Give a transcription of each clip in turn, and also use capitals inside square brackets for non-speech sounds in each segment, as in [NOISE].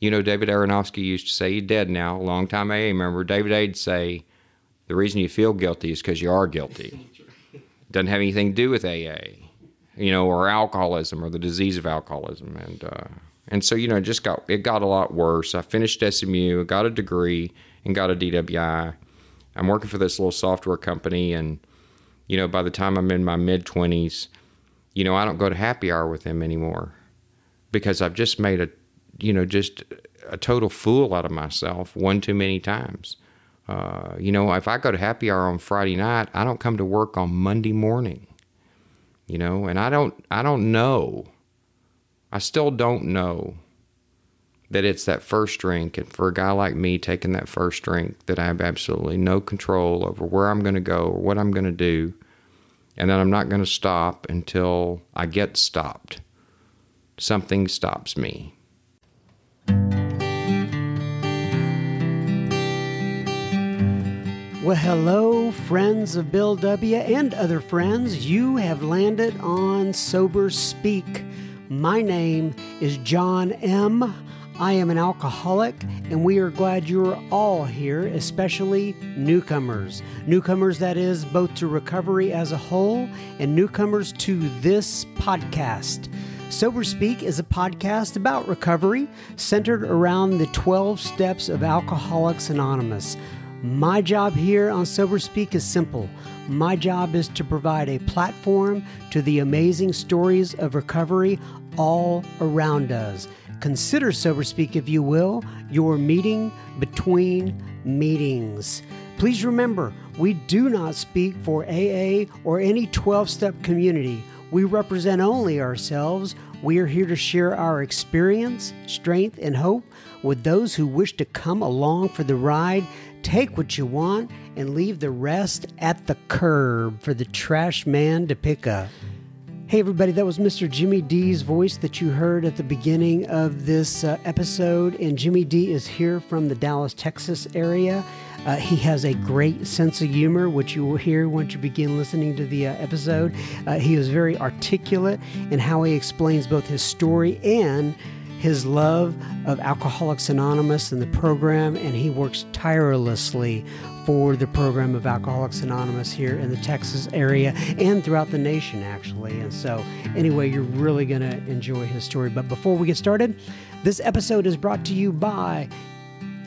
You know, David Aronofsky used to say, he's dead now, a long time AA member. David A'd say, the reason you feel guilty is because you are guilty. [LAUGHS] Doesn't have anything to do with AA, you know, or alcoholism or the disease of alcoholism. And, uh, and so, you know, it just got, it got a lot worse. I finished SMU, got a degree, and got a DWI. I'm working for this little software company. And, you know, by the time I'm in my mid 20s, you know, I don't go to happy hour with them anymore because I've just made a, you know, just a total fool out of myself one too many times. Uh, you know, if I go to happy hour on Friday night, I don't come to work on Monday morning. You know, and I don't, I don't know. I still don't know that it's that first drink, and for a guy like me taking that first drink, that I have absolutely no control over where I'm going to go or what I'm going to do, and that I'm not going to stop until I get stopped. Something stops me. Well, hello, friends of Bill W. and other friends. You have landed on Sober Speak. My name is John M. I am an alcoholic, and we are glad you're all here, especially newcomers. Newcomers, that is, both to recovery as a whole and newcomers to this podcast. Sober Speak is a podcast about recovery centered around the 12 steps of Alcoholics Anonymous. My job here on Sober Speak is simple. My job is to provide a platform to the amazing stories of recovery all around us. Consider Sober Speak, if you will, your meeting between meetings. Please remember, we do not speak for AA or any 12 step community. We represent only ourselves. We are here to share our experience, strength, and hope with those who wish to come along for the ride Take what you want and leave the rest at the curb for the trash man to pick up. Hey, everybody, that was Mr. Jimmy D's voice that you heard at the beginning of this uh, episode. And Jimmy D is here from the Dallas, Texas area. Uh, he has a great sense of humor, which you will hear once you begin listening to the uh, episode. Uh, he is very articulate in how he explains both his story and his love of Alcoholics Anonymous and the program, and he works tirelessly for the program of Alcoholics Anonymous here in the Texas area and throughout the nation, actually. And so, anyway, you're really going to enjoy his story. But before we get started, this episode is brought to you by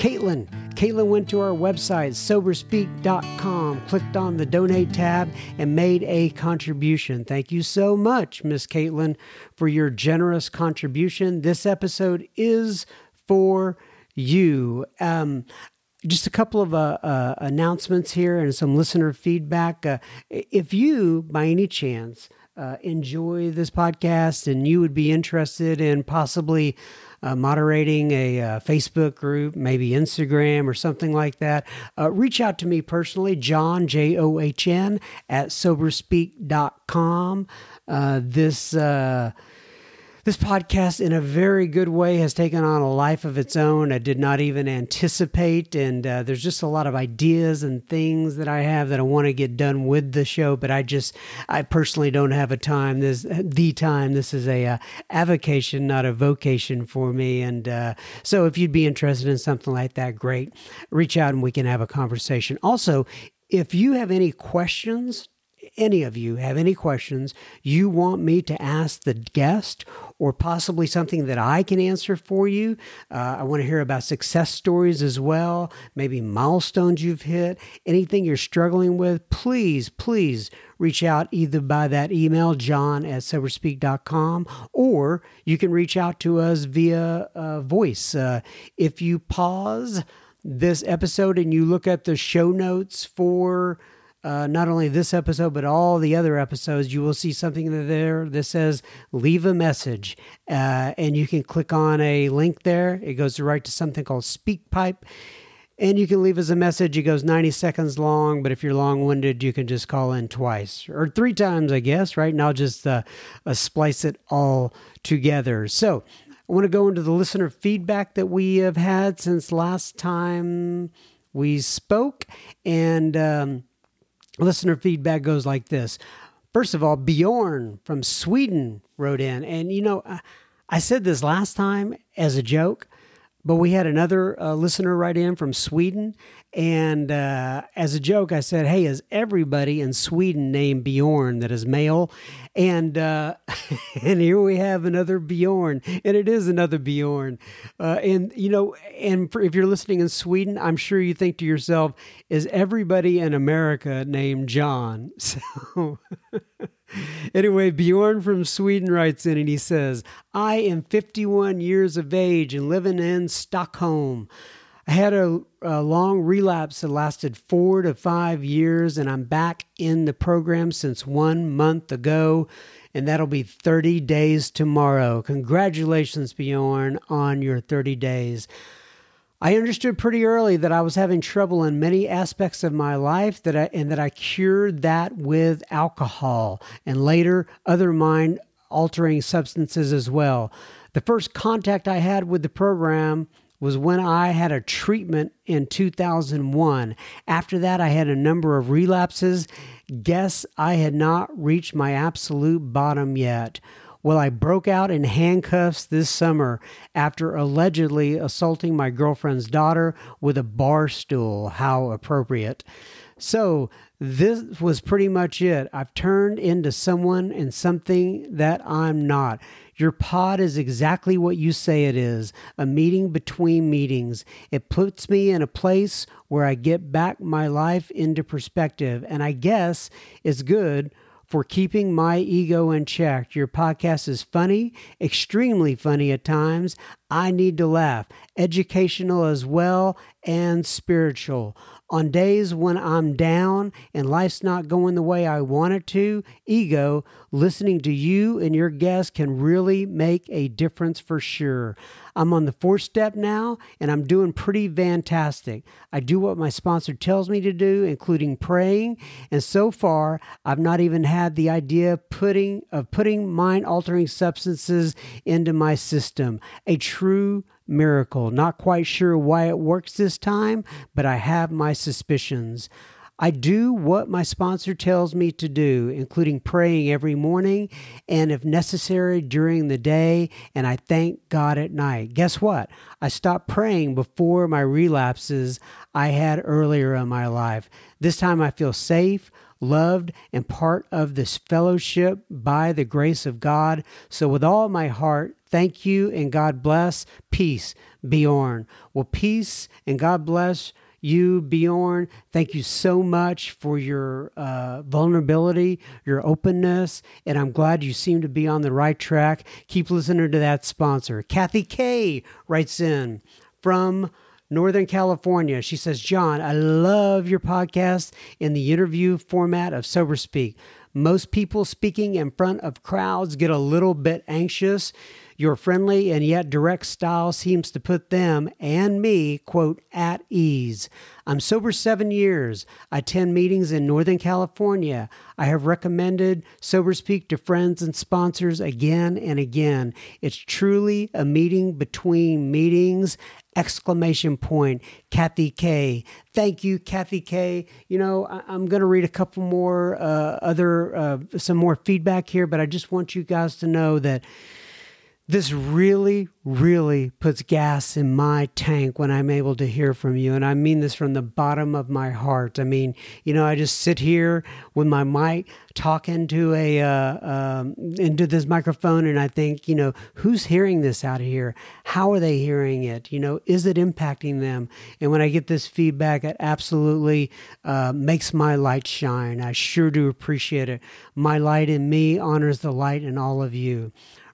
Caitlin. Caitlin went to our website, soberspeak.com, clicked on the donate tab, and made a contribution. Thank you so much, Miss Caitlin, for your generous contribution. This episode is for you. Um, just a couple of uh, uh, announcements here and some listener feedback. Uh, if you, by any chance, uh, enjoy this podcast and you would be interested in possibly uh, moderating a uh, Facebook group, maybe Instagram or something like that, uh, reach out to me personally, John, J O H N, at soberspeak.com. Uh, this uh, this podcast, in a very good way, has taken on a life of its own. I did not even anticipate, and uh, there's just a lot of ideas and things that I have that I want to get done with the show. But I just, I personally don't have a time. This the time. This is a uh, avocation, not a vocation for me. And uh, so, if you'd be interested in something like that, great. Reach out and we can have a conversation. Also, if you have any questions any of you have any questions you want me to ask the guest or possibly something that I can answer for you, uh, I want to hear about success stories as well, maybe milestones you've hit, anything you're struggling with, please, please reach out either by that email, john at soberspeak.com, or you can reach out to us via uh, voice. Uh, if you pause this episode and you look at the show notes for uh, not only this episode, but all the other episodes, you will see something there that says leave a message. Uh, and you can click on a link there. It goes right to something called SpeakPipe. And you can leave us a message. It goes 90 seconds long, but if you're long winded, you can just call in twice or three times, I guess, right? I'll just uh, uh, splice it all together. So I want to go into the listener feedback that we have had since last time we spoke. And, um, listener feedback goes like this. First of all, Bjorn from Sweden wrote in, and you know, I said this last time as a joke, But we had another uh, listener write in from Sweden. And uh, as a joke, I said, Hey, is everybody in Sweden named Bjorn that is male? And uh, [LAUGHS] and here we have another Bjorn, and it is another Bjorn. Uh, and you know, and for, if you're listening in Sweden, I'm sure you think to yourself, "Is everybody in America named John?" [LAUGHS] So. [LAUGHS] [LAUGHS] anyway, Bjorn from Sweden writes in and he says, I am 51 years of age and living in Stockholm. I had a, a, long relapse that lasted four to five years, and I'm back in the program since one month ago, and that'll be 30 days tomorrow. Congratulations, Bjorn, on your 30 days. I understood pretty early that I was having trouble in many aspects of my life that I, and that I cured that with alcohol and later other mind altering substances as well. The first contact I had with the program was when I had a treatment in 2001. After that, I had a number of relapses. Guess I had not reached my absolute bottom yet. Well, I broke out in handcuffs this summer after allegedly assaulting my girlfriend's daughter with a bar stool. How appropriate. So, this was pretty much it. I've turned into someone and something that I'm not. Your pod is exactly what you say it is a meeting between meetings. It puts me in a place where I get back my life into perspective, and I guess it's good for keeping my ego in check. Your podcast is funny, extremely funny at times. I need to laugh, educational as well, and spiritual. On days when I'm down and life's not going the way I want it to, ego, listening to you and your guests can really make a difference for sure. I'm on the fourth step now and I'm doing pretty fantastic. I do what my sponsor tells me to do, including praying, and so far I've not even had the idea of putting of putting mind altering substances into my system. A true miracle. Not quite sure why it works this time, but I have my suspicions. I do what my sponsor tells me to do, including praying every morning and, if necessary, during the day, and I thank God at night. Guess what? I stopped praying before my relapses I had earlier in my life. This time I feel safe, loved, and part of this fellowship by the grace of God. So, with all my heart, thank you and God bless. Peace, Bjorn. Well, peace and God bless you, Bjorn. Thank you so much for your uh, vulnerability, your openness, and I'm glad you seem to be on the right track. Keep listening to that sponsor. Kathy K writes in from Northern California. She says, John, I love your podcast in the interview format of Sober Speak. Most people speaking in front of crowds get a little bit anxious. Your friendly and yet direct style seems to put them and me, quote, at ease. I'm sober seven years. I attend meetings in Northern California. I have recommended Sober Speak to friends and sponsors again and again. It's truly a meeting between meetings exclamation point kathy k thank you kathy k you know I, am going to read a couple more uh, other uh, some more feedback here but i just want you guys to know that this really, really puts gas in my tank when I'm able to hear from you. And I mean this from the bottom of my heart. I mean, you know, I just sit here with my mic talking to a, uh, um, into this microphone and I think, you know, who's hearing this out here? How are they hearing it? You know, is it impacting them? And when I get this feedback, it absolutely uh, makes my light shine. I sure do appreciate it. My light in me honors the light in all of you.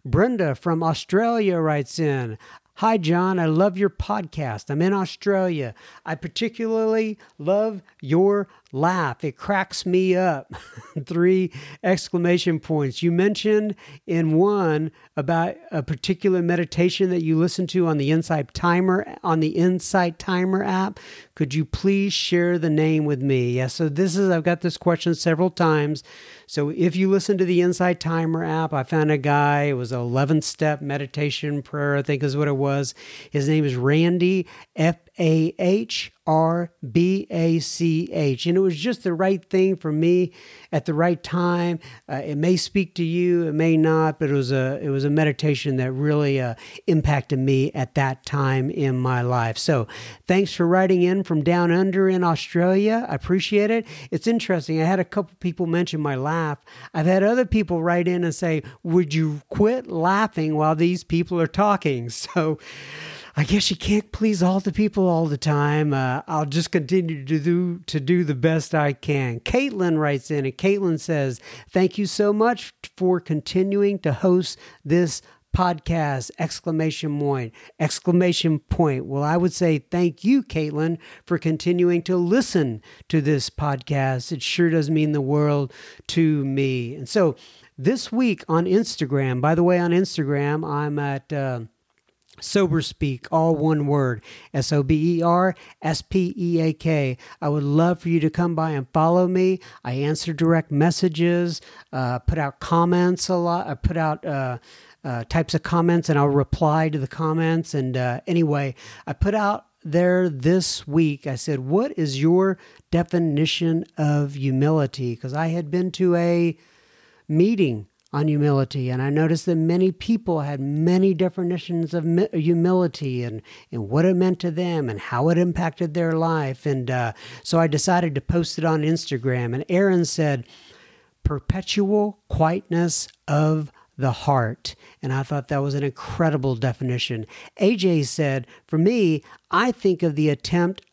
Brenda from Australia writes in Hi, John. I love your podcast. I'm in Australia. I particularly love your laugh. It cracks me up. [LAUGHS] Three exclamation points. You mentioned in one about a particular meditation that you listen to on the Insight Timer on the Insight Timer app. Could you please share the name with me? Yes, so this is I've got this question several times. So if you listen to the Insight Timer app, I found a guy, it was an 11 step meditation prayer, I think is what it was. His name is Randy F A H R B A C H. And it was just the right thing for me at the right time. Uh, it may speak to you, it may not, but it was a it was a meditation that really uh, impacted me at that time in my life. So, thanks for writing in from down under in Australia. I appreciate it. It's interesting. I had a couple people mention my laugh. I've had other people write in and say, "Would you quit laughing while these people are talking?" [LAUGHS] So. I guess you can't please all the people all the time. Uh, I'll just continue to do to do the best I can. Caitlin writes in, and Caitlin says, "Thank you so much for continuing to host this." podcast exclamation point exclamation point well i would say thank you caitlin for continuing to listen to this podcast it sure does mean the world to me and so this week on instagram by the way on instagram i'm at uh, Sober Speak, all one word, S O B E R S P E A K. I would love for you to come by and follow me. I answer direct messages, uh, put out comments a lot. I put out uh, uh, types of comments and I'll reply to the comments. And uh, anyway, I put out there this week, I said, What is your definition of humility? Because I had been to a meeting on humility. And I noticed that many people had many definitions of humility and, and what it meant to them and how it impacted their life. And uh, so I decided to post it on Instagram. And Aaron said, perpetual quietness of the heart. And I thought that was an incredible definition. AJ said, For me, I think of the attempt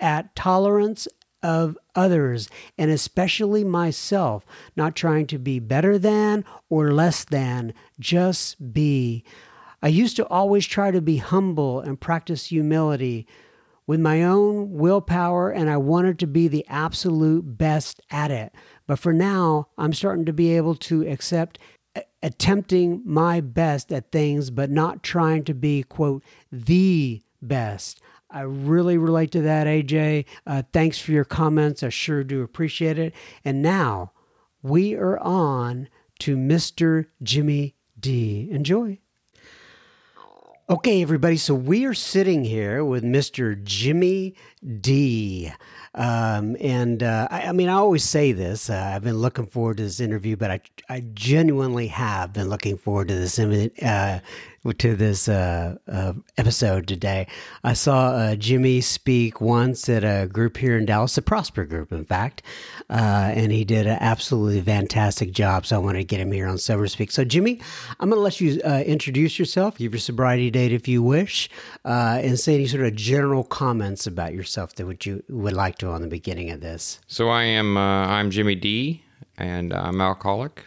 at tolerance of others, and especially myself, not trying to be better than or less than, just be. I used to always try to be humble and practice humility with my own willpower, and I wanted to be the absolute best at it. But for now, I'm starting to be able to accept attempting my best at things, but not trying to be, quote, the best. I really relate to that, AJ. Uh, thanks for your comments. I sure do appreciate it. And now we are on to Mr. Jimmy D. Enjoy. Okay, everybody. So we are sitting here with Mr. Jimmy D. Um, and uh, I, I, mean, I always say this. Uh, I've been looking forward to this interview, but I, I genuinely have been looking forward to this uh, to this uh, uh, episode today. I saw uh, Jimmy speak once at a group here in Dallas, the Prosper group, in fact, and he did an absolutely fantastic job. So I want to get him here on Sober Speak. So, Jimmy, I'm going to let you introduce yourself, give your sobriety date if you wish, and say any sort of general comments about yourself that would you would like to on the beginning of this. So, I am I'm Jimmy D, and I'm alcoholic.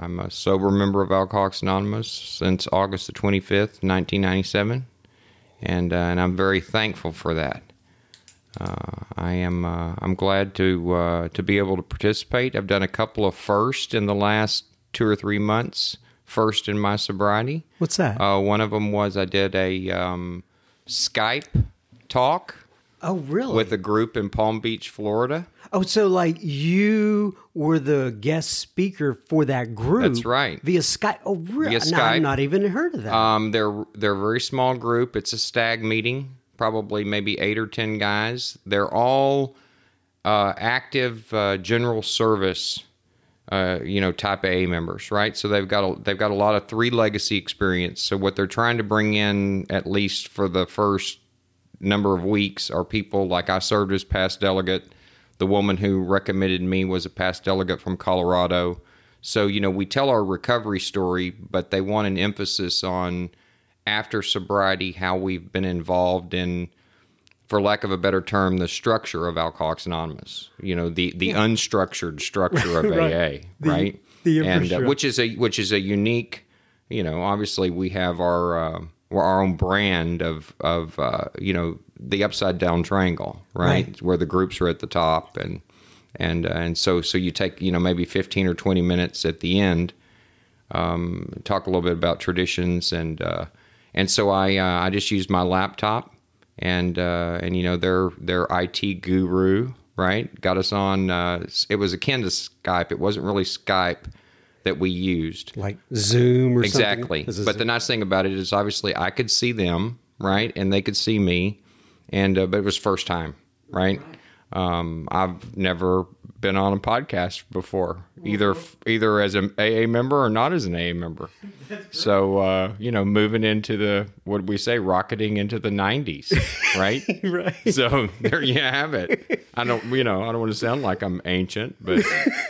I'm a sober member of Alcoholics Anonymous since August the 25th, 1997, and uh, and I'm very thankful for that. Uh, I am uh, I'm glad to uh, to be able to participate. I've done a couple of firsts in the last two or three months. First in my sobriety. What's that? Uh, one of them was I did a um, Skype talk Oh, really? With a group in Palm Beach, Florida. Oh, so like you were the guest speaker for that group. That's right. Via Skype. Oh, really? Via Skype. I've not even heard of that. Um, they're they're a very small group. It's a stag meeting, probably maybe eight or ten guys. They're all uh, active uh, general service, uh, you know, type A members, right? So they've got a, they've got a lot of three legacy experience. So what they're trying to bring in, at least for the first number of weeks are people like I served as past delegate. The woman who recommended me was a past delegate from Colorado. So, you know, we tell our recovery story, but they want an emphasis on after sobriety, how we've been involved in, for lack of a better term, the structure of Alcoholics Anonymous. You know, the the yeah. unstructured structure of [LAUGHS] right. AA, the, right? The and uh, which is a which is a unique. You know, obviously we have our. Uh, our own brand of of uh, you know the upside down triangle, right? right? Where the groups are at the top, and and uh, and so so you take you know maybe fifteen or twenty minutes at the end, um, talk a little bit about traditions, and uh, and so I uh, I just used my laptop, and uh, and you know their their IT guru, right, got us on. Uh, it was akin to Skype. It wasn't really Skype that we used. Like Zoom or exactly. But the nice thing about it is obviously I could see them, right? And they could see me. and uh, but it was first time, right? Um, I've never been on a podcast before, either either as an AA member or not as an AA member. So uh, you know, moving into the what we say, rocketing into the '90s, [LAUGHS] right? Right. So there you have it. I don't, you know, I don't want to sound like I'm ancient, but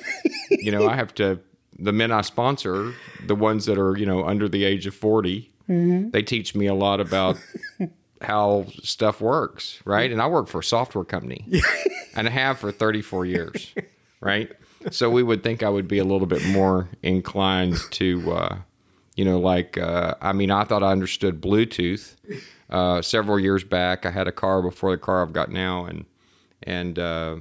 [LAUGHS] you know, I have to. The men I sponsor, the ones that are you know under the age of 40 they teach me a lot about [LAUGHS] how stuff works, right? And I work for a software company, [LAUGHS] and I have for 34 years, right? So we would think I would be a little bit more inclined to, uh, you know, like uh, I mean, I thought I understood Bluetooth uh, several years back. I had a car before the car I've got now, and and uh,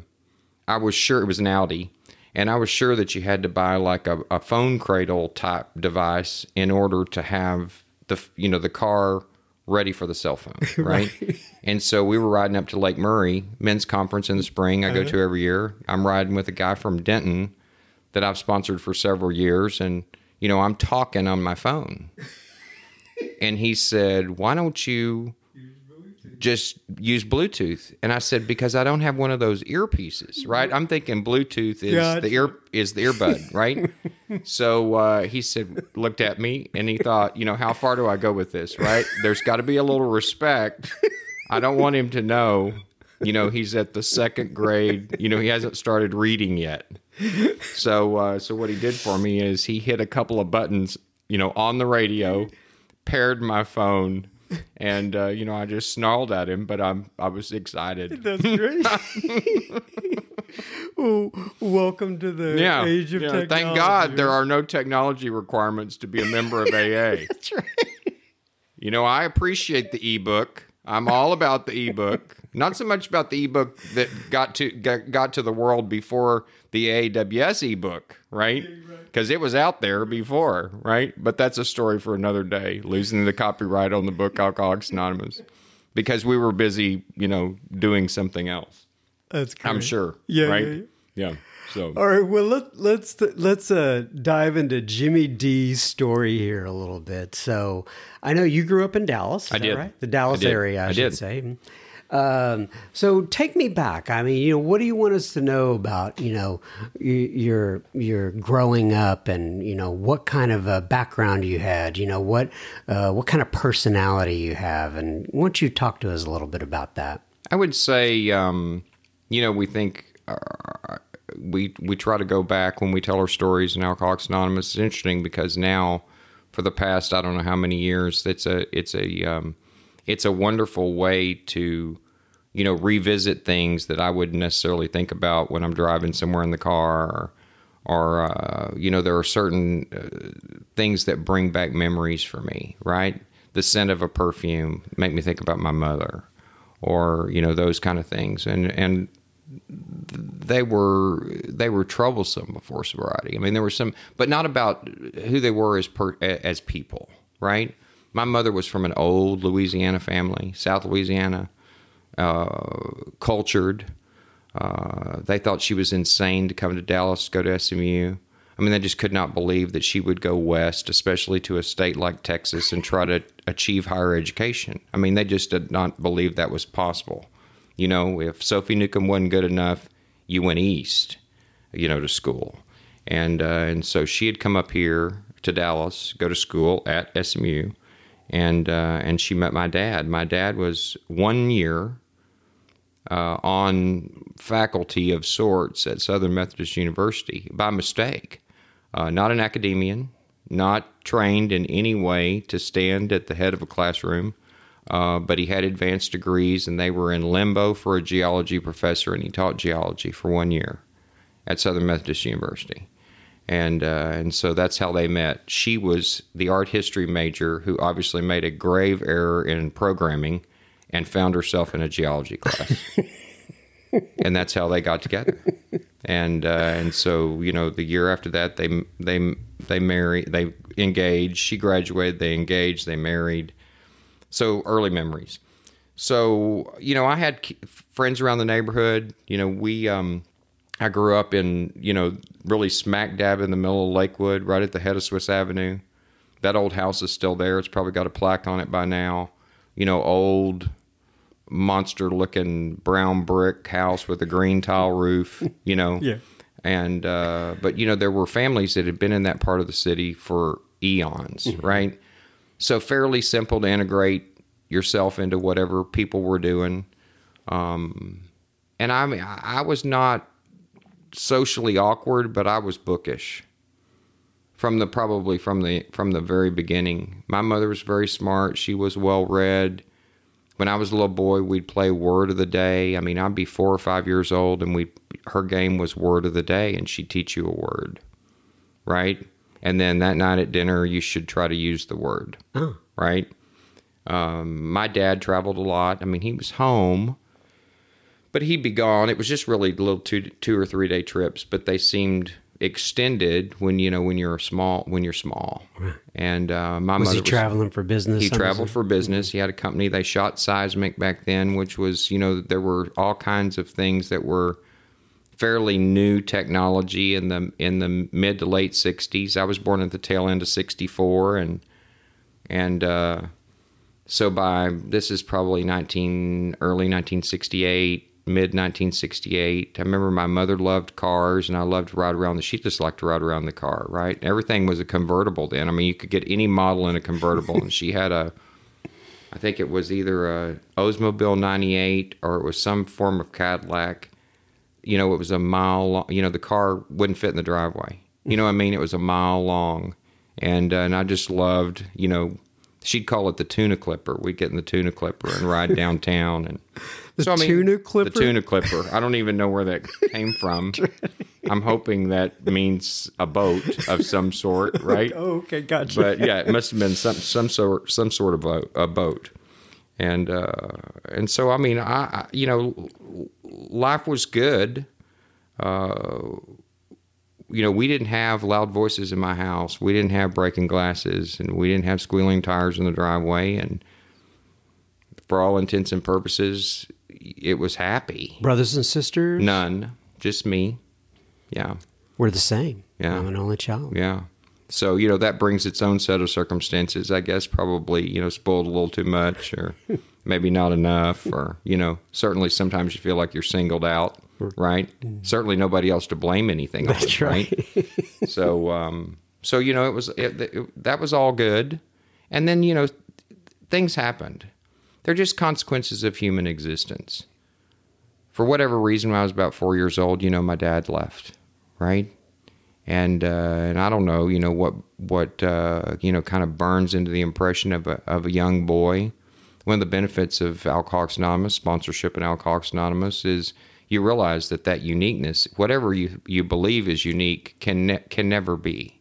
I was sure it was an Audi, and I was sure that you had to buy like a, a phone cradle type device in order to have the you know the car ready for the cell phone, [LAUGHS] right? and so we were riding up to Lake Murray men's conference in the spring. I go uh-huh. to every year. I'm riding with a guy from Denton that I've sponsored for several years, and you know I'm talking on my phone, [LAUGHS] and he said, "Why don't you?" Just use Bluetooth. And I said, because I don't have one of those earpieces, right? I'm thinking Bluetooth is the ear is the earbud, right? [LAUGHS] so uh, he said, looked at me and he thought, you know, how far do I go with this, right? There's got to be a little respect. I don't want him to know, you know, he's at the second grade. You know, he hasn't started reading yet. So, uh, so what he did for me is he hit a couple of buttons, you know, on the radio, paired my phone, and uh, you know, I just snarled at him, but I'm I was excited. [LAUGHS] That's great. [LAUGHS] well, welcome to the Yeah, age of yeah, technology. thank God there are no technology requirements to be a member of AA. [LAUGHS] That's right. You know, I appreciate the ebook. I'm all about the ebook. Not so much about the ebook that got to got, got to the world before the AAWS ebook, right? Because it was out there before, right? But that's a story for another day. Losing the copyright on the book Alcoholics Anonymous because we were busy, you know, doing something else. That's great. I'm sure. Yeah, Right. yeah, yeah. Yeah. So. All right, well let let's let's uh, dive into Jimmy D's story here a little bit. So I know you grew up in Dallas. Is I that did. right? The Dallas I area, I, I should did. say. Um, so take me back. I mean, you know, what do you want us to know about you know your your growing up and you know what kind of a background you had? You know what uh, what kind of personality you have, and why don't you talk to us a little bit about that? I would say, um, you know, we think uh, we we try to go back when we tell our stories in Alcoholics Anonymous. It's interesting because now, for the past I don't know how many years, it's a it's a um, it's a wonderful way to you know revisit things that I wouldn't necessarily think about when I'm driving somewhere in the car. Or, or uh, you know, there are certain uh, things that bring back memories for me. Right, the scent of a perfume make me think about my mother or you know those kind of things and and they were they were troublesome before sobriety i mean there were some but not about who they were as per, as people right my mother was from an old louisiana family south louisiana uh, cultured. Uh, they thought she was insane to come to dallas go to smu i mean they just could not believe that she would go west especially to a state like texas and try to achieve higher education. I mean they just did not believe that was possible. You know, if Sophie Newcomb wasn't good enough, you went east, you know, to school. And uh, and so she had come up here to Dallas, go to school at SMU, and uh, and she met my dad. My dad was one year uh, on faculty of sorts at Southern Methodist University by mistake. Uh, not an academician, not trained in any way to stand at the head of a classroom. Uh, but he had advanced degrees, and they were in limbo for a geology professor, and he taught geology for one year at Southern Methodist University, and uh, and so that's how they met. She was the art history major who obviously made a grave error in programming, and found herself in a geology class, [LAUGHS] and that's how they got together. And uh, and so you know the year after that they they they married they engaged. She graduated. They engaged. They married so early memories. So you know, I had friends around the neighborhood. You know, we um, I grew up in you know really smack dab in the middle of Lakewood, right at the head of Swiss Avenue. That old house is still there. It's probably got a plaque on it by now. You know, old, monster looking brown brick house with a green tile roof, you know. [LAUGHS] Yeah. And uh, but you know there were families that had been in that part of the city for eons, right? So fairly simple to integrate yourself into whatever people were doing. Um, and I mean, I I was not socially awkward, but I was bookish from the probably from the from the very beginning. My mother was very smart. She was well read. When I was a little boy, we'd play word of the day. I mean, I'd be four or five years old, and we her game was word of the day, and she'd teach you a word, right? And then that night at dinner, you should try to use the word, Oh. right? Um, my dad traveled a lot. I mean, he was home, but he'd be gone. It was just really little two two or three day trips, but they seemed extended when you know when you're small when you're small. And uh, my mother Was mother he traveling for business? he traveled for business. He had a company. They shot seismic back then, which was, you know, there were all kinds of things that were fairly new technology in the in the mid to late '60s. I was born at the tail end of '64, and and uh, so by this is probably 19 early 1968 mid 1968 i remember my mother loved cars and i loved to ride around the she just liked to ride around the car right? Everything was a convertible then. I mean you could get any model in a convertible and she had a i think it was either a oldsmobile 98 or it was some form of cadillac. You know it was a mile long you know the car wouldn't fit in the driveway. You know i mean? It was a mile long. And uh, and i just loved you know she'd call it the tuna clipper we'd get in the tuna clipper and ride downtown and [LAUGHS] The so, I mean, tuna clipper? the tuna clipper i don't even know where that came from [LAUGHS] i'm hoping that means a boat of some sort [LAUGHS] right Oh, okay, gotcha. but yeah, it must have been some some sort some sort of a, a boat, and uh, and so I mean, I, I you know, life was good. Uh, you know, we didn't have loud voices in my house. We didn't have breaking glasses, and we didn't have squealing tires in the driveway. And for all intents and purposes, it was happy. Brothers and sisters? None, just me. Yeah. We're the same. Yeah. I'm an only child. Yeah. So, you know, that brings its own set of circumstances. I guess probably, you know, spoiled a little too much or [LAUGHS] maybe not enough or, you know, certainly sometimes you feel like you're singled out, right? Certainly nobody else to blame anything on, That's right? [LAUGHS] so, um, so, you know, it was, it, it, that was all good. And then, you know, things happened. They're just consequences of human existence. For whatever reason, when I was about four years old, you know, my dad left, right? and uh, and I don't know, you know what what uh, you know kind of burns into the impression of a of a young boy. One of the benefits of Alcoholics Anonymous sponsorship and Alcoholics Anonymous is you realize that that uniqueness, whatever you you believe is unique, can ne- can never be.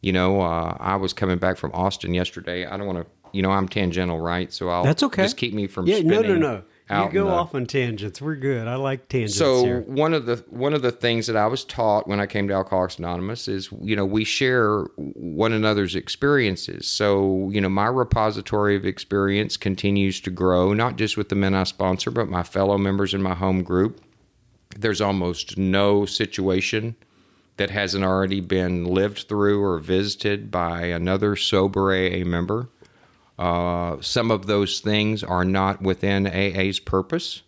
You know, uh, I was coming back from Austin yesterday. I don't want to, you know, I'm tangential, right? So I'll That's okay. Just keep me from Yeah, no, no, no. You out in go the- off on tangents. We're good. I like tangents so here. one of the one of the things that I was taught when I came to Alcoholics Anonymous is you know we share one another's experiences. So you know my repository of experience continues to grow, not just with the men I sponsor, but my fellow members in my home group. There's almost no situation that hasn't already been lived through or visited by another sober AA member. Uh, some of those things are not within AA's purpose.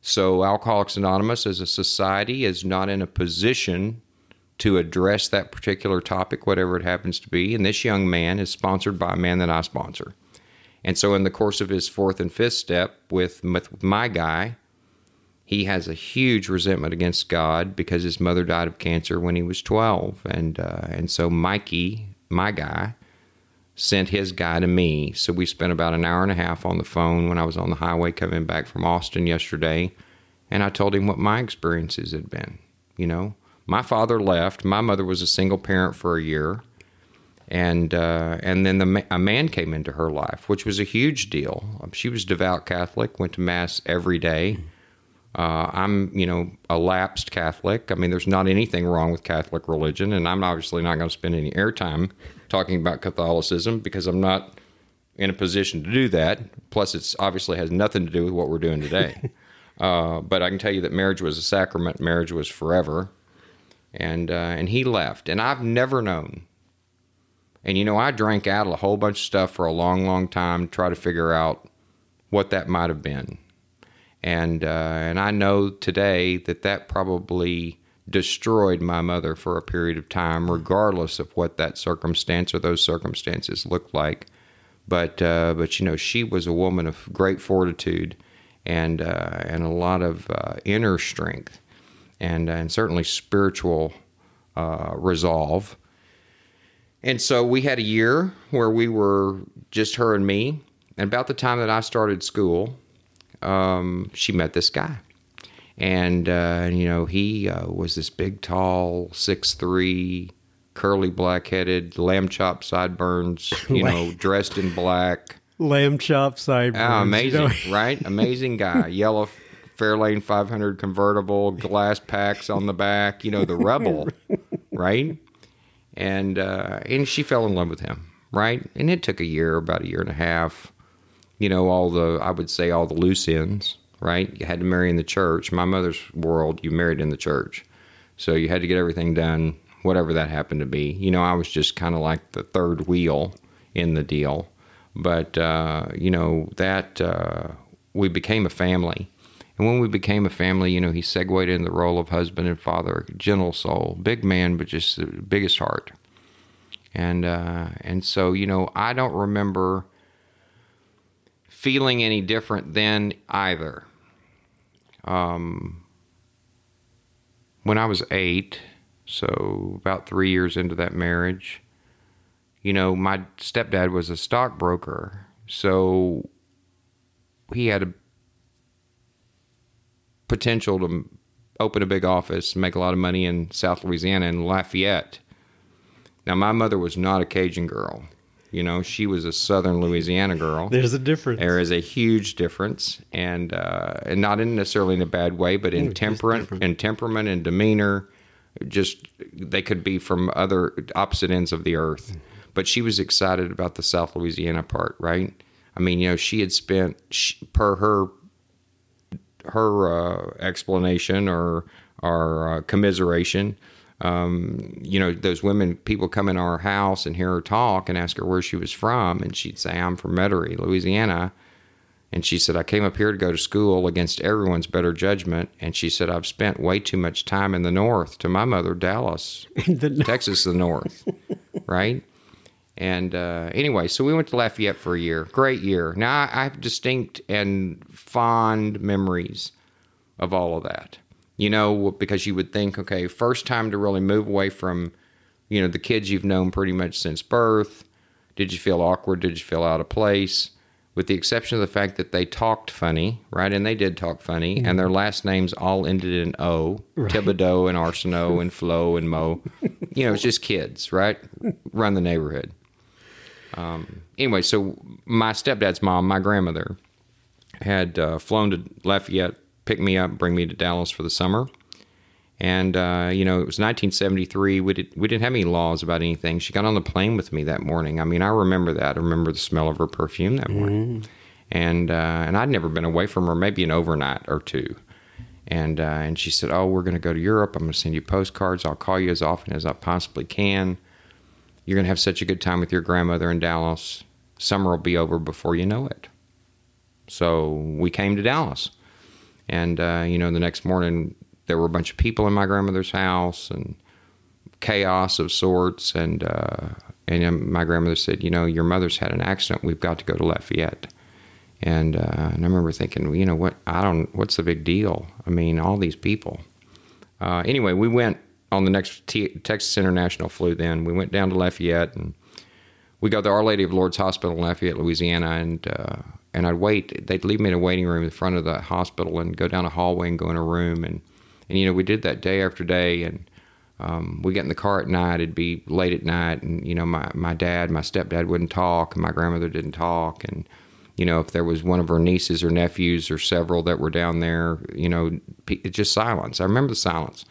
So, Alcoholics Anonymous as a society is not in a position to address that particular topic, whatever it happens to be. And this young man is sponsored by a man that I sponsor. And so, in the course of his fourth and fifth step with, my guy, he has a huge resentment against God because his mother died of cancer when he was 12. And, uh, and so, Mikey, my guy, sent his guy to me. So we spent about an hour and a half on the phone when I was on the highway coming back from Austin yesterday. And I told him what my experiences had been. You know, my father left. My mother was a single parent for a year. And uh, and then the a man came into her life, which was a huge deal. She was devout Catholic, went to mass every day. Uh, I'm, you know, a lapsed Catholic. I mean, there's not anything wrong with Catholic religion, and I'm obviously not going to spend any airtime talking about Catholicism because I'm not in a position to do that. Plus, it's obviously has nothing to do with what we're doing today. [LAUGHS] uh, but I can tell you that marriage was a sacrament. Marriage was forever, and uh, and he left, and I've never known. And you know, I drank out a whole bunch of stuff for a long, long time to try to figure out what that might have been. And, uh, and I know today that that probably destroyed my mother for a period of time, regardless of what that circumstance or those circumstances looked like. But, uh, but you know, she was a woman of great fortitude and, uh, and a lot of uh, inner strength and, and certainly spiritual uh, resolve. And so we had a year where we were just her and me. And about the time that I started school, um, she met this guy. And, uh, you know, he uh, was this big, tall, six three, curly, black headed, lamb chop sideburns, [LAUGHS] you know, dressed in black. Lamb chop sideburns. Oh, amazing, You know? [LAUGHS] right? Amazing guy. Yellow Fairlane 500 convertible, glass packs on the back, you know, the [LAUGHS] rebel, right? And uh, and she fell in love with him, right? And it took a year, about a year and a half. You know, all the I would say all the loose ends, right? You had to marry in the church. My mother's world, you married in the church, so you had to get everything done, whatever that happened to be. You know, I was just kind of like the third wheel in the deal, but uh, you know that uh, we became a family. And when we became a family, you know, he segued in the role of husband and father, gentle soul, big man, but just the biggest heart. And uh, and so, you know, I don't remember feeling any different then either. Um, when I was eight, so about three years into that marriage, you know, my stepdad was a stockbroker, so he had a potential to open a big office, make a lot of money in South Louisiana in Lafayette. Now, my mother was not a Cajun girl. You know, she was a Southern Louisiana girl. There's a difference. There is a huge difference, and uh, and not in necessarily in a bad way, but in temperament, in temperament and demeanor. Just they could be from other opposite ends of the earth, but she was excited about the South Louisiana part, right? I mean, you know, she had spent she, per her her uh, explanation or or uh, commiseration. Um, you know, those women, people come in our house and hear her talk and ask her where she was from, and she'd say, "I'm from Metairie, Louisiana." And she said, "I came up here to go to school against everyone's better judgment." And she said, "I've spent way too much time in the North." To my mother, Dallas, [LAUGHS] The- Texas, the North, [LAUGHS] right? And uh, anyway, so we went to Lafayette for a year. Great year. Now I, I have distinct and fond memories of all of that. You know, because you would think, okay, first time to really move away from, you know, the kids you've known pretty much since birth. Did you feel awkward? Did you feel out of place? With the exception of the fact that they talked funny, right? And they did talk funny, and their last names all ended in O. Thibodeau and Arsenault [LAUGHS] and Flo and Mo. You know, it's just kids, right? Run the neighborhood. Um, anyway, so my stepdad's mom, my grandmother, had uh, flown to Lafayette, pick me up, bring me to Dallas for the summer. And uh, you know, it was 1973. We did we didn't have any laws about anything. She got on the plane with me that morning. I mean, I remember that. I remember the smell of her perfume that morning. And uh, and I'd never been away from her, maybe an overnight or two. And uh, and she said, "Oh, we're going to go to Europe. I'm going to send you postcards. I'll call you as often as I possibly can. You're going to have such a good time with your grandmother in Dallas. Summer will be over before you know it." So we came to Dallas. And, uh, you know, the next morning there were a bunch of people in my grandmother's house and chaos of sorts. And, uh, and um, my grandmother said, you know, your mother's had an accident. We've got to go to Lafayette. And, uh, and I remember thinking, well, you know what? I don't, what's the big deal? I mean, all these people. Uh, anyway, we went on the next T- Texas International flew then. We went down to Lafayette and we got to Our Lady of Lourdes Hospital in Lafayette, Louisiana, and uh, and I'd wait. They'd leave me in a waiting room in front of the hospital and go down a hallway and go in a room, and and you know we did that day after day, and um, we get in the car at night. It'd be late at night, and you know my my dad, my stepdad wouldn't talk, and my grandmother didn't talk, and you know if there was one of her nieces or nephews or several that were down there, you know, just silence. I remember the silence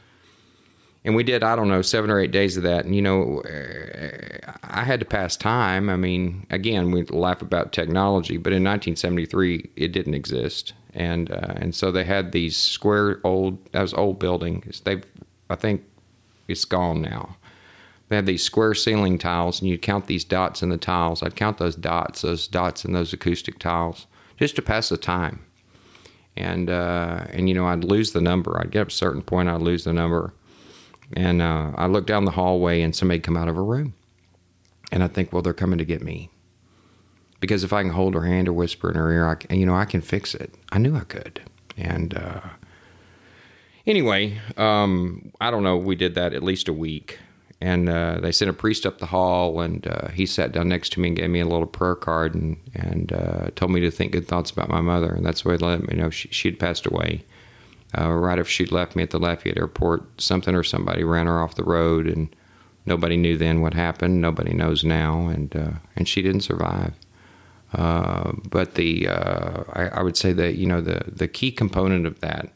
and we did i don't know seven or eight days of that. And you know uh, i had to pass time. I mean again we laugh about technology but in 1973 it didn't exist. And uh, and so they had these square old that was old buildings they i think it's gone now. They had these square ceiling tiles and you'd count these dots in the tiles. I'd count those dots those dots in those acoustic tiles just to pass the time. And uh, and you know, I'd lose the number. I'd get up a certain point, I'd lose the number, and uh, I look down the hallway, and somebody come out of a room, and I think, well, they're coming to get me. Because if I can hold her hand or whisper in her ear, I can, you know, I can fix it. I knew I could, and uh, anyway, um, I don't know. We did that at least a week, and uh, they sent a priest up the hall, and uh, he sat down next to me and gave me a little prayer card, and and uh, told me to think good thoughts about my mother, and that's the way they let me know she she'd passed away. Uh, right after she'd left me at the Lafayette airport, something or somebody ran her off the road, and nobody knew then what happened. Nobody knows now, and uh, and she didn't survive. Uh, but the I, I would say that you know the the key component of that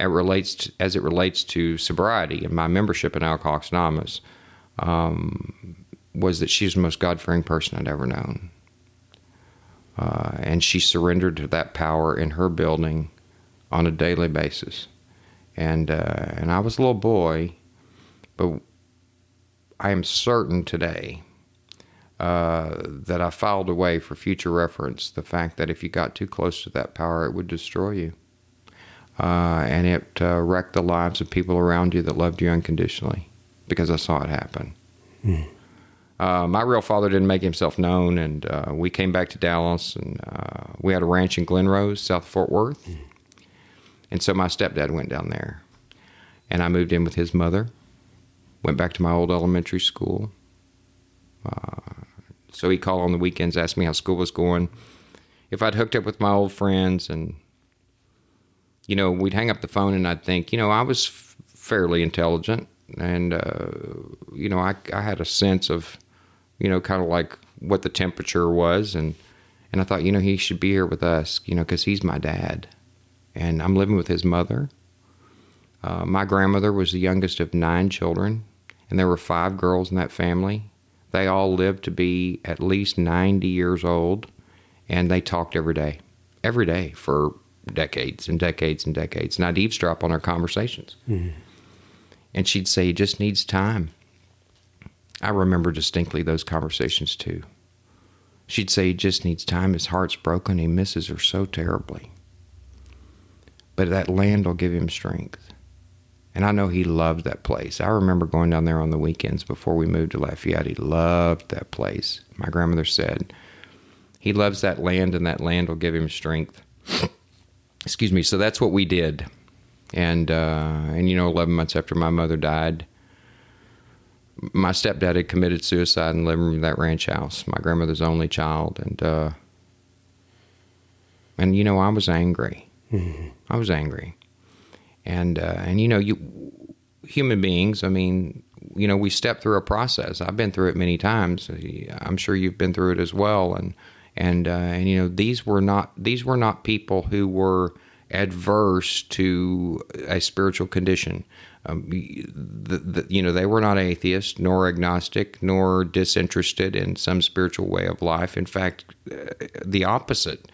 it relates to, as it relates to sobriety and my membership in Alcoholics Anonymous um, was that she's the most God fearing person I'd ever known. Uh, and she surrendered to that power in her building on a daily basis. And, uh, and I was a little boy, but I am certain today uh, that I filed away for future reference the fact that if you got too close to that power, it would destroy you uh, and it uh, wrecked the lives of people around you that loved you unconditionally because I saw it happen. Mm. Uh, my real father didn't make himself known, and uh, we came back to Dallas, and uh, we had a ranch in Glen Rose, south of Fort Worth. Mm. And so my stepdad went down there, and I moved in with his mother. Went back to my old elementary school. Uh, so he called on the weekends, asked me how school was going, if I'd hooked up with my old friends, and you know, we'd hang up the phone and I'd think, you know, I was f- fairly intelligent and, uh, you know, I, I had a sense of, you know, kind of like what the temperature was. And, and I thought, you know, he should be here with us, you know, because he's my dad. And I'm living with his mother. Uh, my grandmother was the youngest of nine children, and there were five girls in that family. They all lived to be at least 90 years old, and they talked every day, every day for decades and decades and decades. And I'd eavesdrop on our conversations. Mm-hmm. And she'd say, he just needs time. I remember distinctly those conversations too. She'd say, he just needs time. His heart's broken. He misses her so terribly. But that land will give him strength. And I know he loved that place. I remember going down there on the weekends before we moved to Lafayette. He loved that place. My grandmother said, he loves that land, and that land will give him strength [COUGHS] excuse me. So that's what we did, and uh, and you know, eleven months after my mother died, my stepdad had committed suicide and lived in that ranch house. My grandmother's only child, and uh, and you know, I was angry. Mm-hmm. I was angry, and uh, and you know, you human beings. I mean, you know, we step through a process. I've been through it many times. I'm sure you've been through it as well, and and uh, and you know these were not these were not people who were adverse to a spiritual condition. Um, the, the, you know, they were not atheist, nor agnostic, nor disinterested in some spiritual way of life. In fact, uh, the opposite.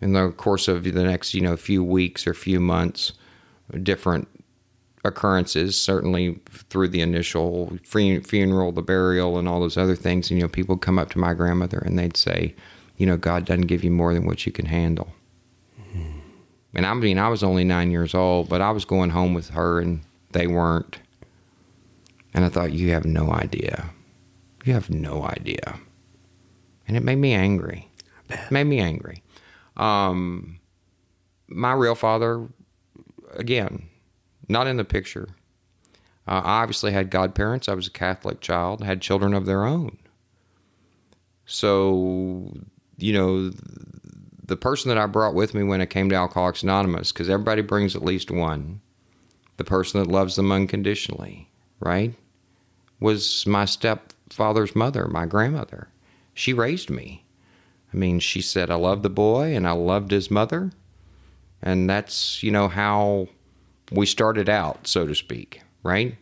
In the course of the next, you know, few weeks or few months, different occurrences, certainly through the initial funeral, the burial, and all those other things. And, you know, people come up to my grandmother and they'd say, you know, God doesn't give you more than what you can handle. Mm-hmm. And I mean, I was only nine years old, but I was going home with her and they weren't. And I thought, you have no idea. You have no idea. And it made me angry. It made me angry. Um, my real father, again, not in the picture. Uh, I obviously had godparents. I was a Catholic child, had children of their own. So, you know, the person that I brought with me when it came to Alcoholics Anonymous, because everybody brings at least one, the person that loves them unconditionally, right, was my stepfather's mother, my grandmother. She raised me. I mean, she said, I love the boy and I loved his mother. And that's, you know, how we started out, so to speak, right?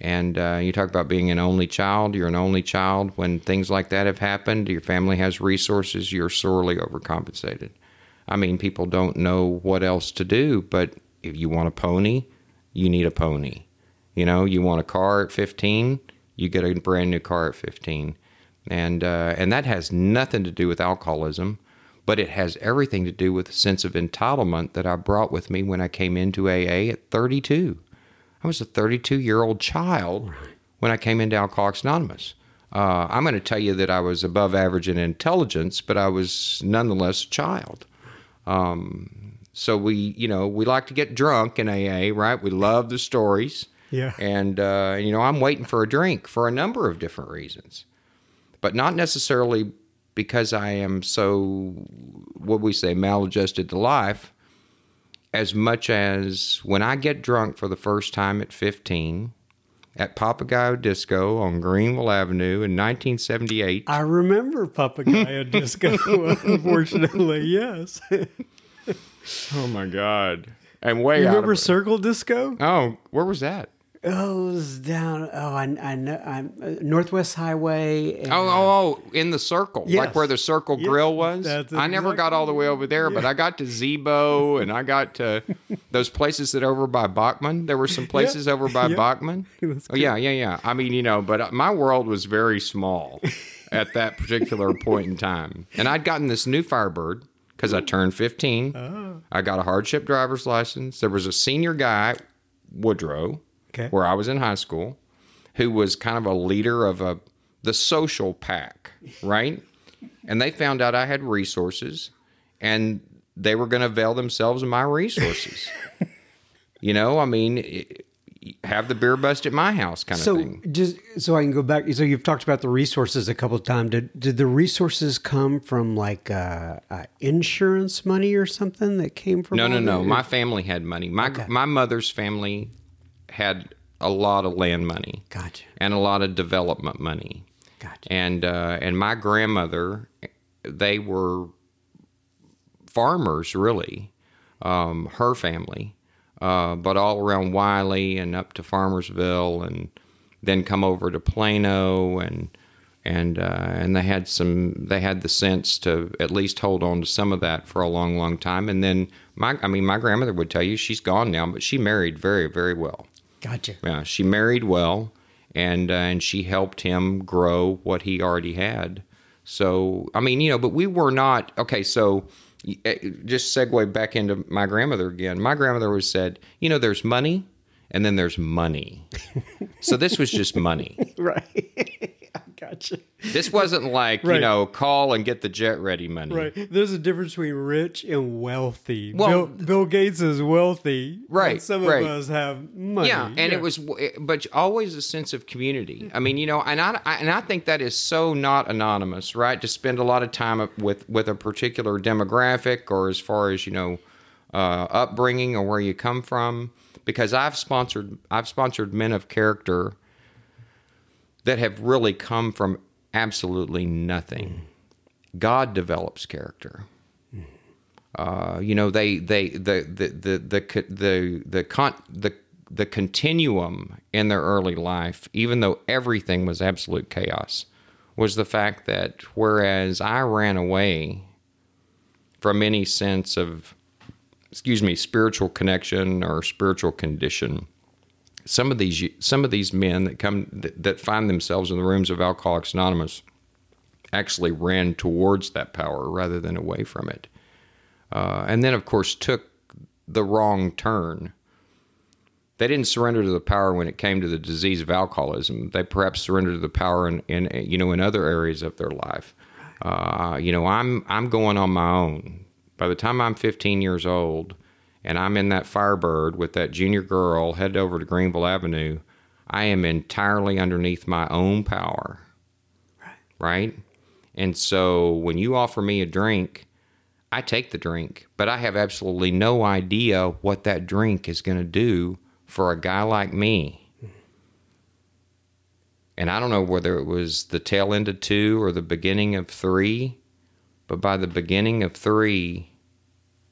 And uh, you talk about being an only child. You're an only child. When things like that have happened, your family has resources, you're sorely overcompensated. I mean, people don't know what else to do, but if you want a pony, you need a pony. You know, you want a car at 15, you get a brand new car at 15. And, uh, and that has nothing to do with alcoholism, but it has everything to do with a sense of entitlement that I brought with me when I came into AA at 32. I was a 32 year old child when I came into Alcoholics Anonymous. Uh, I'm going to tell you that I was above average in intelligence, but I was nonetheless a child. Um, so we, you know, we like to get drunk in AA, right? We love the stories. Yeah. And, uh, you know, I'm waiting for a drink for a number of different reasons, but not necessarily because I am so, what we say, maladjusted to life, as much as when I get drunk for the first time at 15 at Papagayo Disco on Greenville Avenue in 1978. I remember Papagayo [LAUGHS] Disco, unfortunately, yes. oh my God. And way out remember of, Circle Disco? Oh, where was that? Oh, it was down. Oh, I, I know. I'm uh, Northwest Highway. And, Oh, oh, oh, in the circle, like where the circle Yeah, grill was. I never got all the way over there, but I got to Zebo [LAUGHS] and I got to those places that over by Bachman. There were some places over by Yeah. Bachman. [LAUGHS] Oh, yeah, yeah, yeah. I mean, you know, but uh, my world was very small [LAUGHS] at that particular point in time. And I'd gotten this new Firebird because I turned 15. Oh. I got a hardship driver's license. There was a senior guy, Woodrow, Okay. where I was in high school, who was kind of a leader of a the social pack, right? And they found out I had resources, and they were going to avail themselves of my resources. [LAUGHS] you know, I mean, it- have the beer bust at my house, kind of So thing. just so I can go back. So you've talked about the resources a couple of times. Did did the resources come from like uh, uh, insurance money or something that came from? No, no, no. that? My family had money. My my mother's family had a lot of land money Gotcha. and a lot of development money. Gotcha. and uh, and my grandmother, they were farmers really, um, her family, uh, but all around Wylie and up to Farmersville, and then come over to Plano, and and uh, and they had some, they had the sense to at least hold on to some of that for a long, long time, and then my, I mean, my grandmother would tell you she's gone now, but she married very, very well. Gotcha. Yeah, she married well, and uh, and she helped him grow what he already had. So I mean, you know, but we were not okay. So eh, just segue back into my grandmother again. My grandmother always said, you know, there's money, and then there's money. [LAUGHS] so this was just money. Right. [LAUGHS] Gotcha. This wasn't like you know, call and get the jet ready money. Right. There's a difference between rich and wealthy. Well- Bill, Bill Gates is wealthy. Right, some right. of us have money. Yeah, and it was, but always a sense of community. I mean, you know, and I, I and I think that is so not anonymous, right? To spend a lot of time with with a particular demographic, or as far as you know, uh, upbringing or where you come from. Because I've sponsored, I've sponsored men of character that have really come from absolutely nothing. God develops character. Uh, you know, they they the the the the the the con, the the continuum in their early life, even though everything was absolute chaos, was the fact that whereas I ran away from any sense of, excuse me, spiritual connection or spiritual condition, some of these some of these men that come that, that find themselves in the rooms of Alcoholics Anonymous actually ran towards that power rather than away from it uh, and then of course took the wrong turn. They didn't surrender to the power when it came to the disease of alcoholism. They perhaps surrendered to the power in, in you know in other areas of their life. Uh, you know, I'm I'm going on my own. By the time I'm 15 years old, and I'm in that Firebird with that junior girl headed over to Greenville Avenue, I am entirely underneath my own power. Right. And so when you offer me a drink, I take the drink, but I have absolutely no idea what that drink is going to do for a guy like me. And I don't know whether it was the tail end of two or the beginning of three, but by the beginning of three,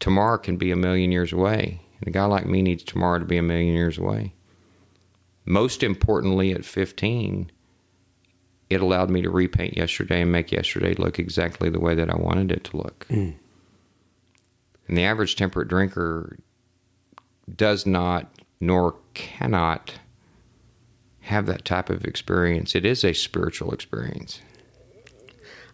tomorrow can be a million years away. And a guy like me needs tomorrow to be a million years away. Most importantly, at 15, it allowed me to repaint yesterday and make yesterday look exactly the way that I wanted it to look. Hmm. And the average temperate drinker does not nor cannot have that type of experience. It is a spiritual experience.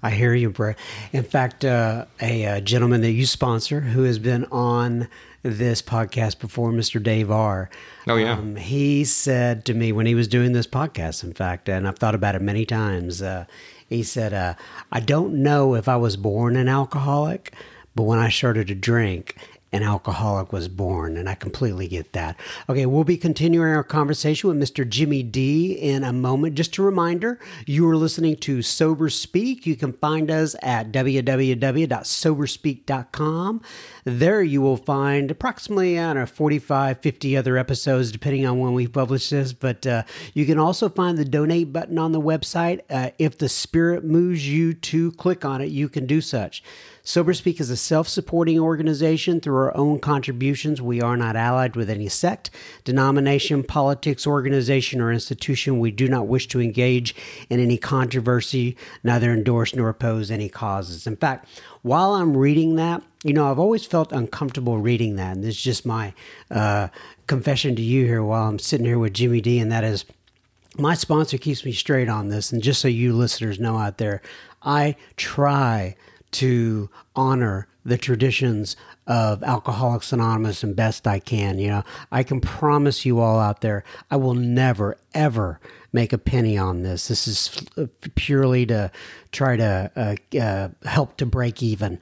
I hear you, Brett. In fact, uh, a, uh gentleman that you sponsor who has been on this podcast before, Mr. Dave R. Oh, yeah. Um, he said to me when he was doing this podcast, in fact, and I've thought about it many times, uh, he said, uh, I don't know if I was born an alcoholic, but when I started to drink, an alcoholic was born, and I completely get that. Okay, we'll be continuing our conversation with Mr. Jimmy D in a moment. Just a reminder, you are listening to Sober Speak. You can find us at www.soberspeak.com. There you will find approximately, I don't know, 45, 50 other episodes, depending on when we publish this. But uh, you can also find the donate button on the website. Uh, if the spirit moves you to click on it, you can do such. SoberSpeak is a self supporting organization through our own contributions. We are not allied with any sect, denomination, politics, organization, or institution. We do not wish to engage in any controversy, neither endorse nor oppose any causes. In fact, while I'm reading that, you know, I've always felt uncomfortable reading that. And this is just my uh, confession to you here while I'm sitting here with Jimmy D, and that is my sponsor keeps me straight on this. And just so you listeners know out there, I try to honor the traditions of Alcoholics Anonymous and best I can. You know, I can promise you all out there, I will never, ever make a penny on this. This is purely to try to uh, uh, help to break even.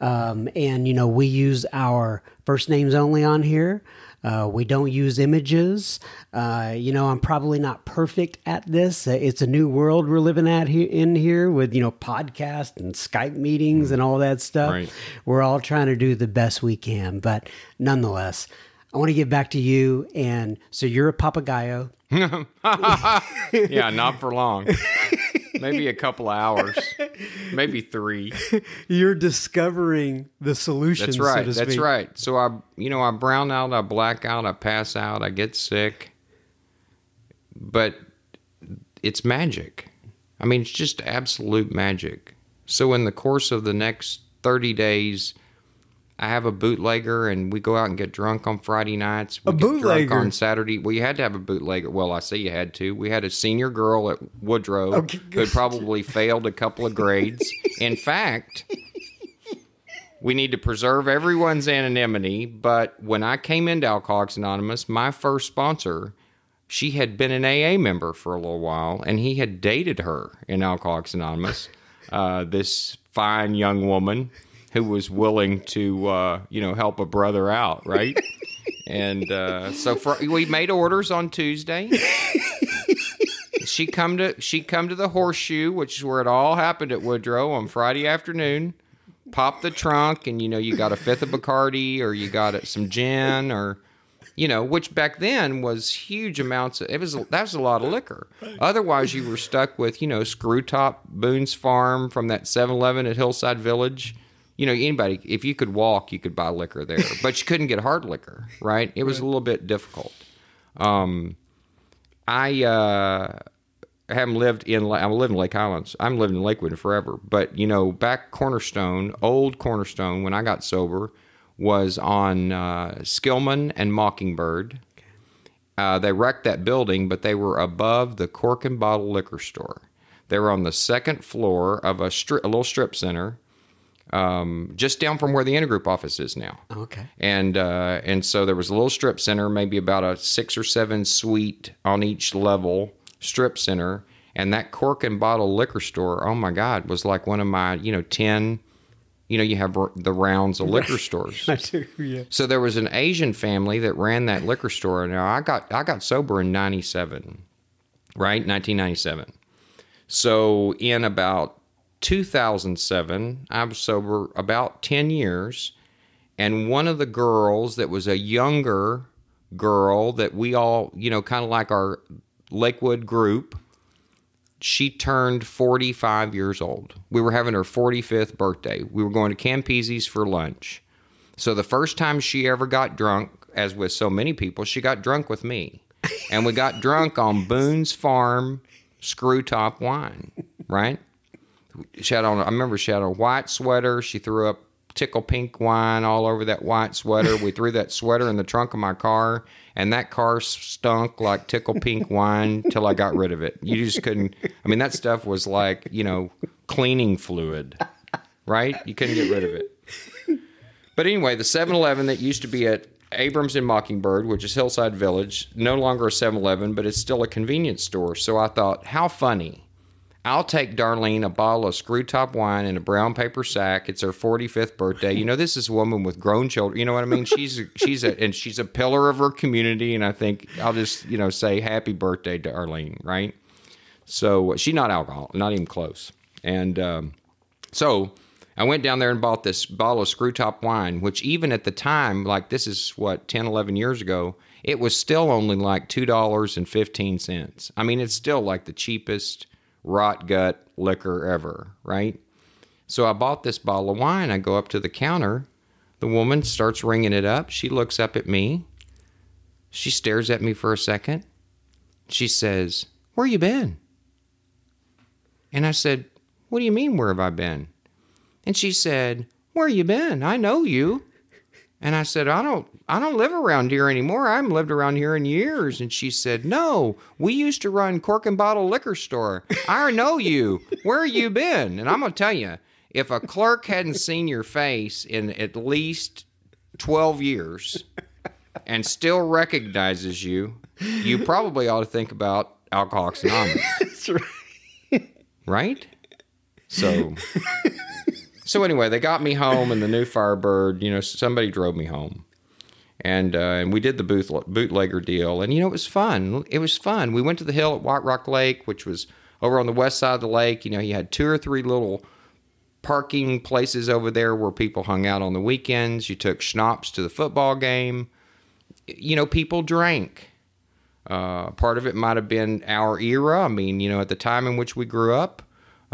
Um, and, you know, we use our first names only on here. Uh, we don't use images. Uh, you know, I'm probably not perfect at this. Uh, it's a new world we're living at here in here with you know podcast and Skype meetings and all that stuff. Right. We're all trying to do the best we can, but nonetheless, I want to get back to you. And so you're a papagayo. [LAUGHS] yeah, not for long. [LAUGHS] Maybe a couple hours, maybe three. [LAUGHS] You're discovering the solution. That's right. So that's right. So I, you know, I brown out, I black out, I pass out, I get sick. But it's magic. I mean, it's just absolute magic. So in the course of the next 30 days, I have a bootlegger, and we go out and get drunk on Friday nights. We A get bootlegger? drunk on Saturday. Well, you had to have a bootlegger. Well, I say you had to. We had a senior girl at Woodrow Okay, who had probably failed a couple of grades. In fact, we need to preserve everyone's anonymity. But when I came into Alcoholics Anonymous, my first sponsor, she had been an AA member for a little while, and he had dated her in Alcoholics Anonymous. Uh, this fine young woman who was willing to, uh, you know, help a brother out, right? [LAUGHS] and uh, so for, we made orders on Tuesday. she come to she come to the horseshoe, which is where it all happened at Woodrow on Friday afternoon. Pop the trunk, and you know you got a fifth of Bacardi, or you got some gin, or you know, which back then was huge amounts. Of, it was that was a lot of liquor. Otherwise, you were stuck with you know Screw Top Boone's Farm from that 7-Eleven at Hillside Village. You know, anybody if you could walk, you could buy liquor there, [LAUGHS] but you couldn't get hard liquor. Right? It was a little bit difficult. Um, I uh, haven't lived in. I live in Lake Highlands. I'm living in Lakewood forever. But you know, back Cornerstone, old Cornerstone, when I got sober, was on uh, Skillman and Mockingbird. Uh, they wrecked that building, but they were above the Cork and Bottle Liquor Store. They were on the second floor of a, stri- a little strip center, um, just down from where the intergroup office is now Okay. and uh, and so there was a little strip center, maybe about a six or seven suite on each level strip center, and that cork and bottle liquor store. Oh my God, was like one of my you know ten. You know, you have the rounds of liquor [LAUGHS] stores. I do. Yeah. So there was an Asian family that ran that liquor store. Now I got I got sober in '97, right, 1997. So in about 2007, I was sober about 10 years, and one of the girls that was a younger girl that we all, you know, kind of like our Lakewood group, she turned 45 years old. We were having her 45th birthday. We were going to Campisi's for lunch. So the first time she ever got drunk, as with so many people, she got drunk with me. And we got drunk on Boone's Farm screw top wine, right? She on, I remember she had a white sweater. She threw up tickle pink wine all over that white sweater. We threw that sweater in the trunk of my car, and that car stunk like tickle pink wine till I got rid of it. You just couldn't. I mean, that stuff was like you know cleaning fluid, right? You couldn't get rid of it. But anyway, the 7-Eleven that used to be at Abrams and Mockingbird, which is Hillside Village, no longer a 7-Eleven, but it's still a convenience store. So I thought, how funny. I'll take Darlene a bottle of screw top wine in a brown paper sack. It's her 45th birthday. You know, this is a woman with grown children. You know what I mean? She's she's a and she's a pillar of her community. And I think I'll just you know say happy birthday to Darlene, right? So she's not alcohol, not even close. And um, so I went down there and bought this bottle of screw top wine, which even at the time, like this is what 10, 11 years ago, it was still only like two dollars and fifteen cents. I mean, it's still like the cheapest rot gut liquor ever, right? So I bought this bottle of wine. I go up to the counter. The woman starts ringing it up. She looks up at me. She stares at me for a second. She says, Where you been? And I said, What do you mean, where have I been? And she said, Where you been? I know you. And I said, I don't I don't live around here anymore. I haven't lived around here in years. And she said, No, we used to run cork and bottle liquor store. I know you. Where you been? And I'm gonna tell you, if a clerk hadn't seen your face in at least twelve years and still recognizes you, you probably ought to think about Alcoholics Anonymous. [LAUGHS] That's right. Right? So so anyway, they got me home in the new Firebird. You know, somebody drove me home, and uh, and we did the bootlegger deal, and you know it was fun. It was fun. We went to the hill at White Rock Lake, which was over on the west side of the lake. You know, you had two or three little parking places over there where people hung out on the weekends. You took schnapps to the football game. You know, people drank. Uh, part of it might have been our era. I mean, you know, at the time in which we grew up,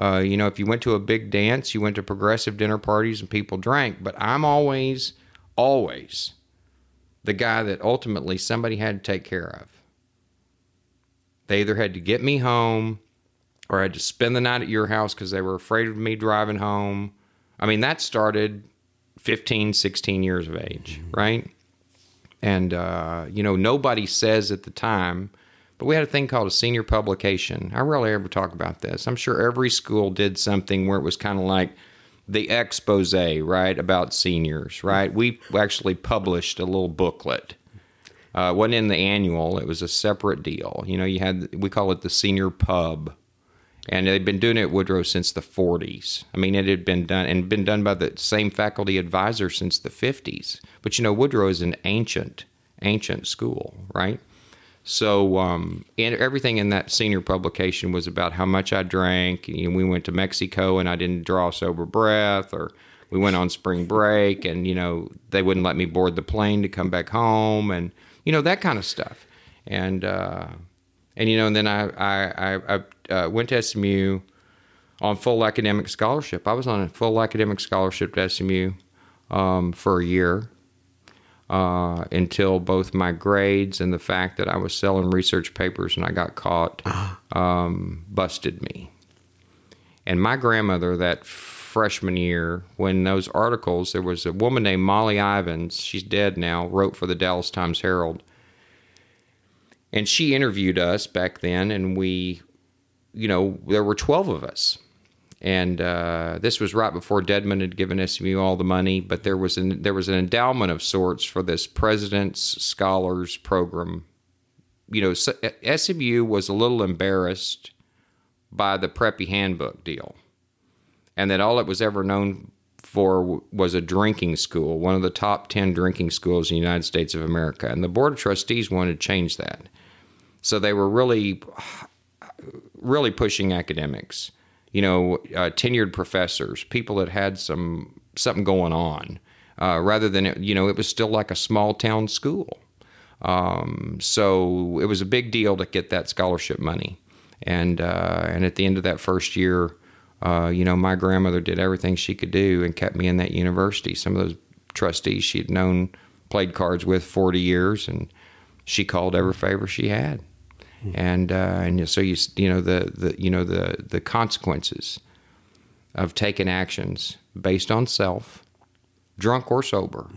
uh, you know, if you went to a big dance, you went to progressive dinner parties and people drank. But I'm always, always the guy that ultimately somebody had to take care of. They either had to get me home or I had to spend the night at your house because they were afraid of me driving home. I mean, that started 15, 16 years of age, mm-hmm. right? And, uh, you know, nobody says at the time, but we had a thing called a senior publication. I rarely ever talk about this. I'm sure every school did something where it was kind of like the expose, right, about seniors, right? We actually published a little booklet. Uh, wasn't in the annual; it was a separate deal. You know, you had we call it the senior pub, and they'd been doing it at Woodrow since the 40s. I mean, it had been done and been done by the same faculty advisor since the 50s. But you know, Woodrow is an ancient, ancient school, right? So um, and everything in that senior publication was about how much I drank. You know, we went to Mexico and I didn't draw sober breath, or we went on spring break and you know they wouldn't let me board the plane to come back home, and you know that kind of stuff. And uh, and you know, and then I I, I, I uh, went to SMU on full academic scholarship. I was on a full academic scholarship at SMU um, for a year uh, until both my grades and the fact that I was selling research papers and I got caught um, busted me. And my grandmother, that freshman year, when those articles, there was a woman named Molly Ivins, she's dead now, wrote for the Dallas Times Herald. And she interviewed us back then, and we, you know, there were 12 of us and uh, this was right before Dedman had given SMU all the money. But there was an there was an endowment of sorts for this President's Scholars Program. You know, SMU was a little embarrassed by the Preppy Handbook deal, and that all it was ever known for was a drinking school, one of the top ten drinking schools in the United States of America. And the Board of Trustees wanted to change that, so they were really, really pushing academics you know, uh, tenured professors, people that had some something going on, uh, rather than it, you know, it was still like a small town school. Um, so it was a big deal to get that scholarship money, and uh, and at the end of that first year, uh, you know, my grandmother did everything she could do and kept me in that university. Some of those trustees she'd known, played cards with forty years, and she called every favor she had and uh, and so you you know the, the you know the the consequences of taking actions based on self drunk or sober.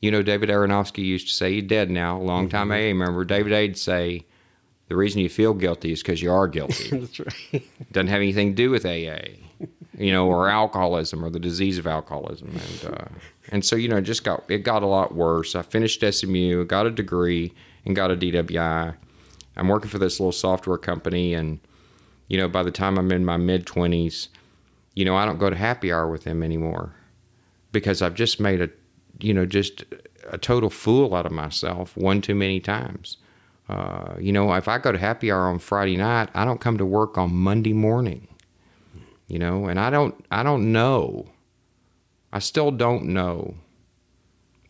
You know, David Aronofsky used to say, he's dead now, long time AA member. David A'd say, the reason you feel guilty is because you are guilty. [LAUGHS] That's right. Doesn't have anything to do with AA, you know, or alcoholism or the disease of alcoholism. And, uh, and so, you know, it just got, it got a lot worse. I finished SMU, got a degree, and got a DWI. I'm working for this little software company. And, you know, by the time I'm in my mid 20s, you know, I don't go to happy hour with them anymore because I've just made a, you know, just a total fool out of myself one too many times. Uh, you know, if I go to happy hour on Friday night, I don't come to work on Monday morning. You know, and I don't, I don't know. I still don't know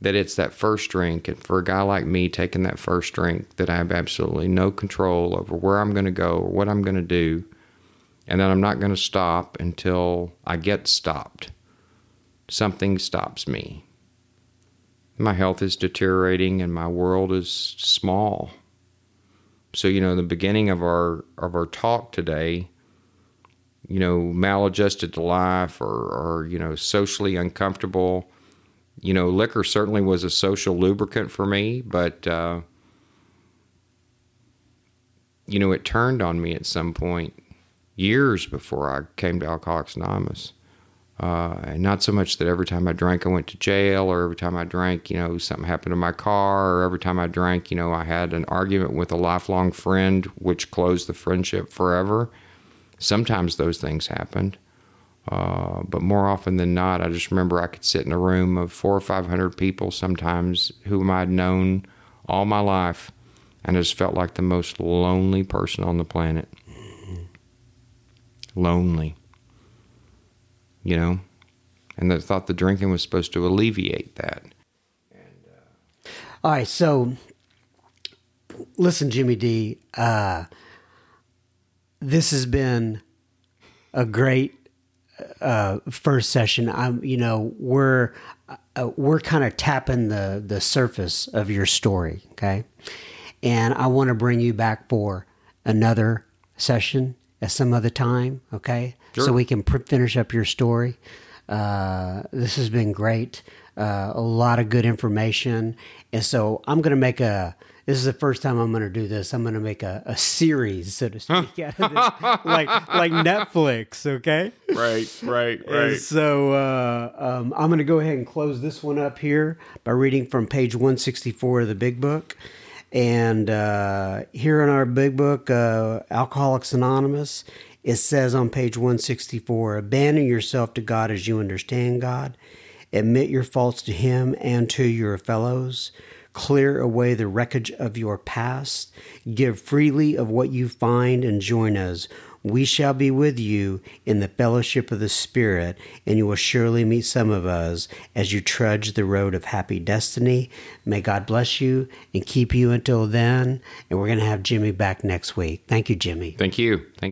that it's that first drink, and for a guy like me taking that first drink, that I have absolutely no control over where I'm going to go or what I'm going to do, and that I'm not going to stop until I get stopped. Something stops me. My health is deteriorating, and my world is small. So you know, the beginning of our of our talk today, you know, maladjusted to life or, or you know, socially uncomfortable. You know, liquor certainly was a social lubricant for me, but uh, you know, it turned on me at some point, years before I came to Alcoholics Anonymous. Uh, and not so much that every time I drank I went to jail, or every time I drank, you know, something happened to my car, or every time I drank, you know, I had an argument with a lifelong friend, which closed the friendship forever. Sometimes those things happened, uh, but more often than not, I just remember I could sit in a room of four or five hundred people, sometimes whom I'd known all my life, and I just felt like the most lonely person on the planet. Lonely you know, and I thought the drinking was supposed to alleviate that. All right, so listen, Jimmy D. Uh, this has been a great uh, first session. I'm, you know, we're uh, we're kind of tapping the the surface of your story, okay? And I want to bring you back for another session at some other time, okay? So we can pr- finish up your story. Uh, this has been great. Uh, a lot of good information. And so I'm going to make a, this is the first time I'm going to do this. I'm going to make a, a series, so to speak, out of this, like, like Netflix, okay? Right, right, And so uh, um, I'm going to go ahead and close this one up here by reading from page 164 of the Big Book. And uh, here in our Big Book, uh, Alcoholics Anonymous, it says on page 164 Abandon yourself to God as you understand God, admit your faults to Him and to your fellows. Clear away the wreckage of your past. Give freely of what you find and join us. We shall be with you in the fellowship of the Spirit, and you will surely meet some of us as you trudge the road of happy destiny. May God bless you and keep you until then. And we're going to have Jimmy back next week. Thank you, Jimmy. Thank you. Thank